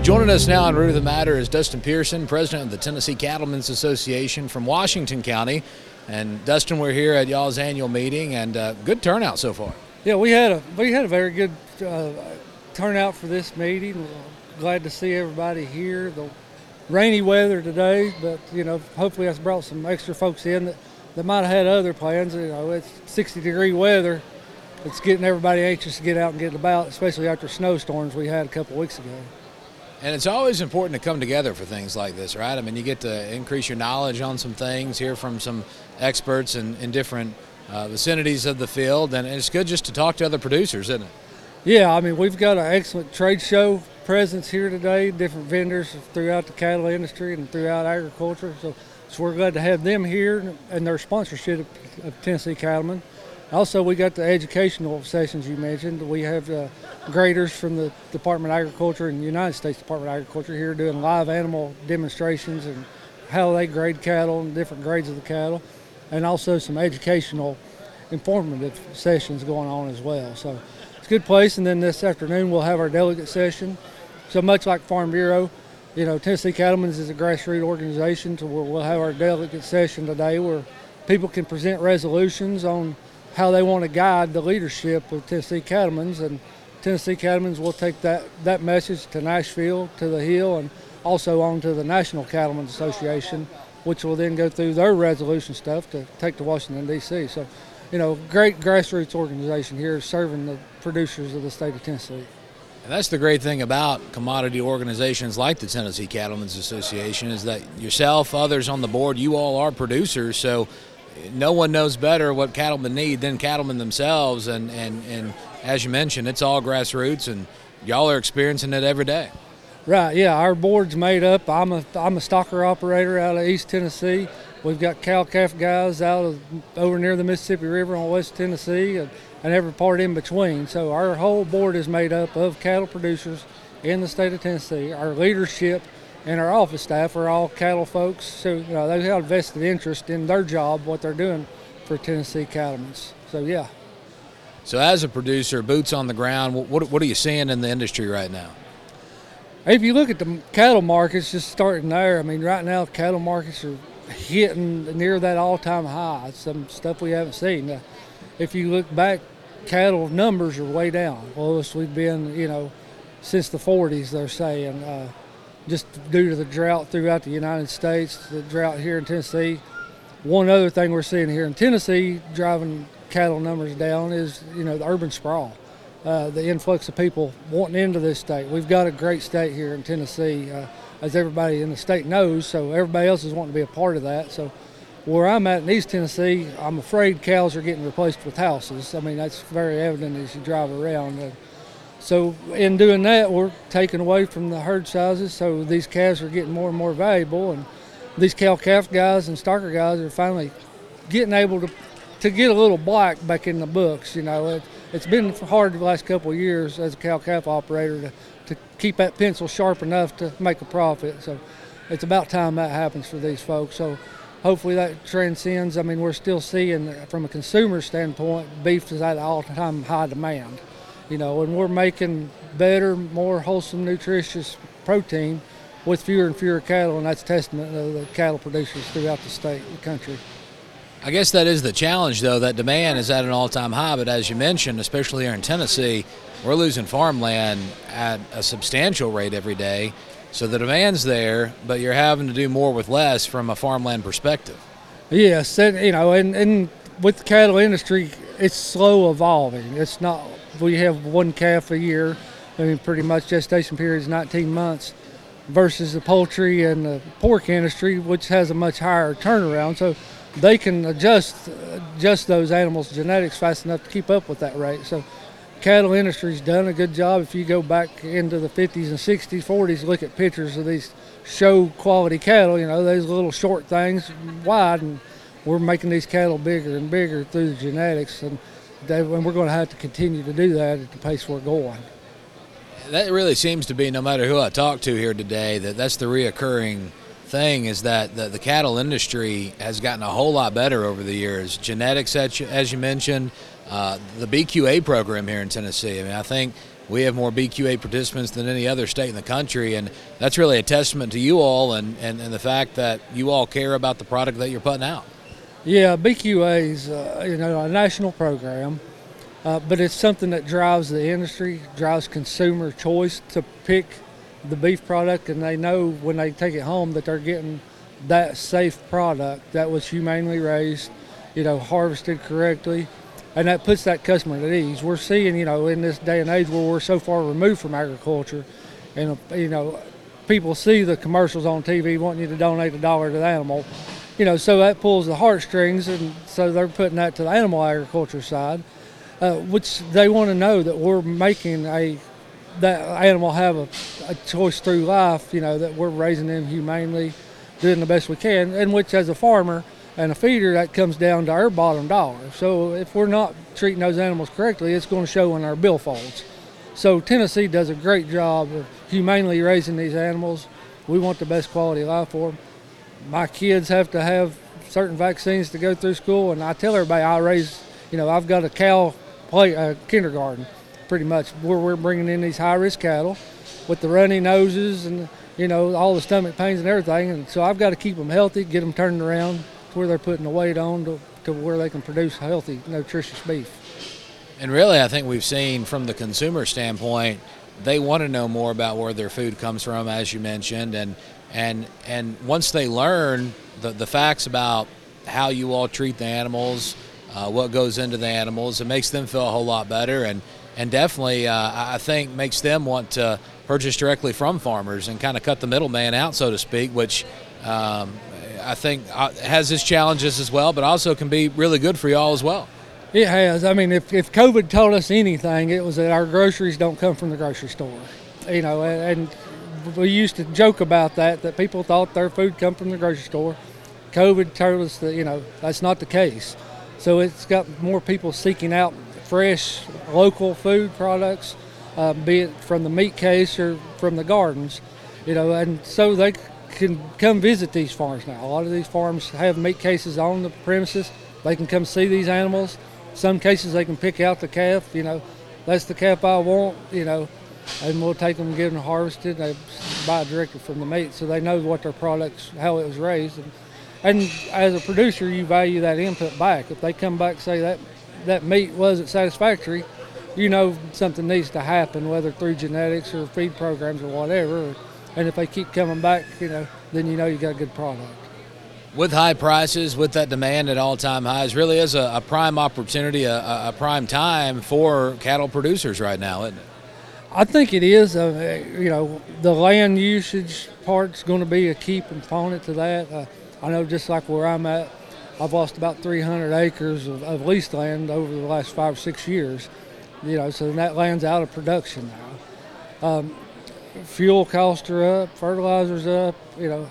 Well, joining us now on Root of the Matter is Dustin Pearson, president of the Tennessee Cattlemen's Association from Washington County. And Dustin, we're here at y'all's annual meeting, and uh, good turnout so far. Yeah, we had a we had a very good uh, turnout for this meeting. Glad to see everybody here. The rainy weather today, but you know, hopefully that's brought some extra folks in that, that might have had other plans. You know, it's 60 degree weather. It's getting everybody anxious to get out and get about, especially after snowstorms we had a couple weeks ago. And it's always important to come together for things like this, right? I mean, you get to increase your knowledge on some things, hear from some experts in, in different uh, vicinities of the field, and it's good just to talk to other producers, isn't it? Yeah, I mean, we've got an excellent trade show presence here today, different vendors throughout the cattle industry and throughout agriculture. So, so we're glad to have them here and their sponsorship of Tennessee Cattlemen. Also, we got the educational sessions you mentioned. We have uh, graders from the Department of Agriculture and United States Department of Agriculture here doing live animal demonstrations and how they grade cattle and different grades of the cattle, and also some educational, informative sessions going on as well. So it's a good place. And then this afternoon we'll have our delegate session. So much like Farm Bureau, you know, Tennessee Cattlemen's is a grassroots organization, so we'll have our delegate session today where people can present resolutions on how they want to guide the leadership of Tennessee Cattlemen's, and Tennessee Cattlemen's will take that, that message to Nashville, to the Hill, and also on to the National Cattlemen's Association, which will then go through their resolution stuff to take to Washington, D.C. So, you know, great grassroots organization here serving the producers of the state of Tennessee. And that's the great thing about commodity organizations like the Tennessee Cattlemen's Association is that yourself, others on the board, you all are producers. So no one knows better what cattlemen need than cattlemen themselves. And, and, and as you mentioned, it's all grassroots, and y'all are experiencing it every day. Right, yeah. Our board's made up. I'm a, I'm a stocker operator out of East Tennessee. We've got cow calf guys out of over near the Mississippi River on West Tennessee and, and every part in between. So our whole board is made up of cattle producers in the state of Tennessee. Our leadership – and our office staff are all cattle folks, so you know they have a vested interest in their job, what they're doing for Tennessee cattlemen. So yeah. So as a producer, boots on the ground, what what are you seeing in the industry right now? If you look at the cattle markets, just starting there, I mean, right now cattle markets are hitting near that all-time high. Some stuff we haven't seen. Uh, if you look back, cattle numbers are way down. Lowest we've been, you know, since the 40s. They're saying. Uh, just due to the drought throughout the United States, the drought here in Tennessee. One other thing we're seeing here in Tennessee driving cattle numbers down is, you know, the urban sprawl, uh, the influx of people wanting into this state. We've got a great state here in Tennessee, uh, as everybody in the state knows, so everybody else is wanting to be a part of that. So where I'm at in East Tennessee, I'm afraid cows are getting replaced with houses. I mean, that's very evident as you drive around. Uh, so in doing that, we're taking away from the herd sizes. So these calves are getting more and more valuable, and these cow calf guys and stocker guys are finally getting able to to get a little black back in the books. You know, it, has been hard the last couple of years as a cow calf operator to, to keep that pencil sharp enough to make a profit. So it's about time that happens for these folks. So hopefully that transcends. I mean, we're still seeing from a consumer standpoint, beef is at all-time high demand you know, and we're making better, more wholesome, nutritious protein with fewer and fewer cattle, and that's testament of the cattle producers throughout the state and the country. I guess that is the challenge, though. That demand is at an all-time high, but as you mentioned, especially here in Tennessee, we're losing farmland at a substantial rate every day. So the demand's there, but you're having to do more with less from a farmland perspective. Yes, and you know, and, and with the cattle industry, it's slow evolving. It's not we have one calf a year. I mean, pretty much gestation period is 19 months versus the poultry and the pork industry, which has a much higher turnaround. So they can adjust adjust those animals' genetics fast enough to keep up with that rate. So cattle industry's done a good job. If you go back into the 50s and 60s, 40s, look at pictures of these show quality cattle. You know, those little short things, wide, and we're making these cattle bigger and bigger through the genetics. And and we're going to have to continue to do that at the pace we're going. That really seems to be, no matter who I talk to here today, that that's the reoccurring thing is that the, the cattle industry has gotten a whole lot better over the years. Genetics, as you, as you mentioned, uh, the BQA program here in Tennessee. I mean, I think we have more BQA participants than any other state in the country, and that's really a testament to you all and, and, and the fact that you all care about the product that you're putting out. Yeah, BQA is uh, you know a national program, uh, but it's something that drives the industry, drives consumer choice to pick the beef product, and they know when they take it home that they're getting that safe product that was humanely raised, you know, harvested correctly, and that puts that customer at ease. We're seeing, you know, in this day and age where we're so far removed from agriculture, and you know, people see the commercials on TV wanting you to donate a dollar to the animal, you know, so that pulls the heartstrings, and so they're putting that to the animal agriculture side, uh, which they want to know that we're making a that animal have a, a choice through life, you know, that we're raising them humanely, doing the best we can, and which as a farmer and a feeder, that comes down to our bottom dollar. So if we're not treating those animals correctly, it's going to show in our billfolds. So Tennessee does a great job of humanely raising these animals. We want the best quality life for them. My kids have to have certain vaccines to go through school, and I tell everybody I raise, you know, I've got a cow play uh, kindergarten pretty much where we're bringing in these high risk cattle with the runny noses and you know all the stomach pains and everything and so I've got to keep them healthy get them turned around to where they're putting the weight on to, to where they can produce healthy nutritious beef. And really I think we've seen from the consumer standpoint they want to know more about where their food comes from as you mentioned and and and once they learn the, the facts about how you all treat the animals uh, what goes into the animals it makes them feel a whole lot better and and definitely uh, I think makes them want to purchase directly from farmers and kind of cut the middleman out, so to speak, which um, I think uh, has its challenges as well, but also can be really good for y'all as well. It has. I mean, if, if COVID taught us anything, it was that our groceries don't come from the grocery store. You know, and we used to joke about that, that people thought their food come from the grocery store. COVID told us that, you know, that's not the case. So it's got more people seeking out fresh local food products, uh, be it from the meat case or from the gardens, you know, and so they can come visit these farms now. A lot of these farms have meat cases on the premises. They can come see these animals. Some cases they can pick out the calf, you know, that's the calf I want, you know, and we'll take them get them harvested. They buy directly from the meat, so they know what their products, how it was raised. And, and as a producer, you value that input back. If they come back and say that that meat wasn't satisfactory, you know something needs to happen, whether through genetics or feed programs or whatever. And if they keep coming back, you know, then you know you got a good product. With high prices, with that demand at all-time highs, really is a, a prime opportunity, a, a, prime time for cattle producers right now, isn't it? I think it is. Uh, you know, the land usage part's going to be a key component to that. Uh, I know just like where I'm at, I've lost about 300 acres of, of leased land over the last five or six years. You know, so that land's out of production now. Um, fuel costs are up, fertilizers up. You know,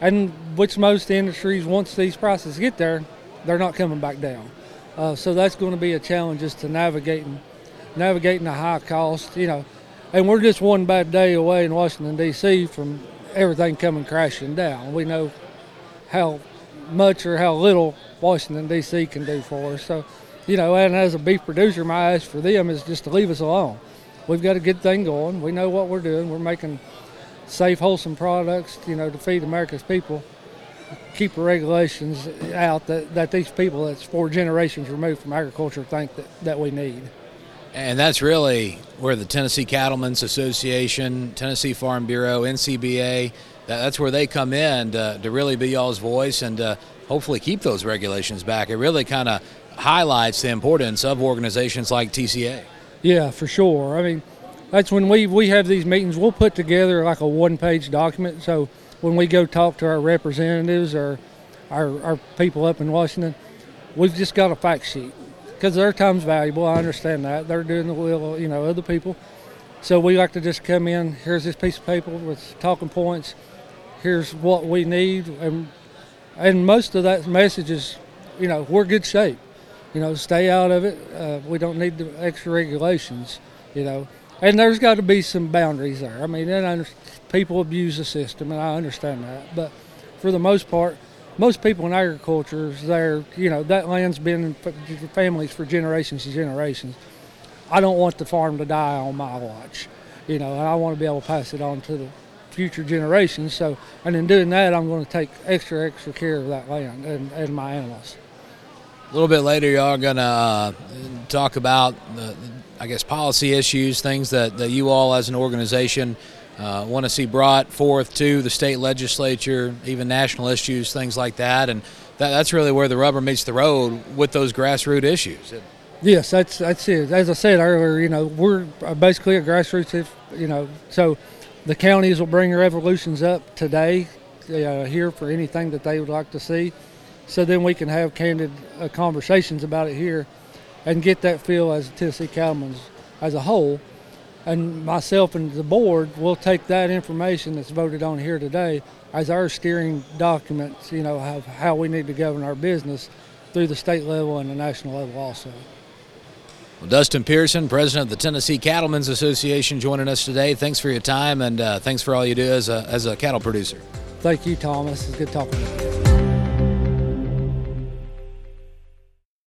and which most industries, once these prices get there, they're not coming back down. Uh, so that's going to be a challenge just to navigating navigating the high cost. You know, and we're just one bad day away in Washington D.C. from everything coming crashing down. We know how much or how little Washington D.C. can do for us. So, you know, and as a beef producer, my ask for them is just to leave us alone. We've got a good thing going. We know what we're doing. We're making safe, wholesome products, you know, to feed America's people. Keep the regulations out that, that these people that's four generations removed from agriculture think that, that we need. And that's really where the Tennessee Cattlemen's Association, Tennessee Farm Bureau, NCBA, that's where they come in to, to really be y'all's voice and to hopefully keep those regulations back. It really kind of highlights the importance of organizations like TCA. Yeah, for sure. I mean, that's when we, we have these meetings, we'll put together like a one page document. So when we go talk to our representatives or our, our people up in Washington, we've just got a fact sheet because their time's valuable. I understand that. They're doing the will, you know, other people. So we like to just come in, here's this piece of paper with talking points here's what we need, and and most of that message is, you know, we're good shape. You know, stay out of it. Uh, we don't need the extra regulations. You know, and there's got to be some boundaries there. I mean, and people abuse the system, and I understand that. But for the most part, most people in agriculture, there, you know, that land's been in families for generations and generations. I don't want the farm to die on my watch, you know, and I want to be able to pass it on to the future generations. So, and in doing that, I'm going to take extra, extra care of that land and, and my animals. A little bit later, y'all are going to uh, talk about, the, I guess, policy issues, things that, that you all as an organization uh, want to see brought forth to the state legislature, even national issues, things like that. And that, that's really where the rubber meets the road with those grassroots issues. Yes, that's that's it. As I said earlier, you know, we're basically a grassroots, if, you know, so the counties will bring resolutions up today uh, here for anything that they would like to see. So then we can have candid uh, conversations about it here and get that feel as Tennessee Cattlemen's as a whole. And myself and the board will take that information that's voted on here today as our steering documents, you know, of how we need to govern our business through the state level and the national level also. Well, Dustin Pearson, president of the Tennessee Cattlemen's Association, joining us today. Thanks for your time and uh, thanks for all you do as a, as a cattle producer. Thank you, Thomas. It's good talking to you.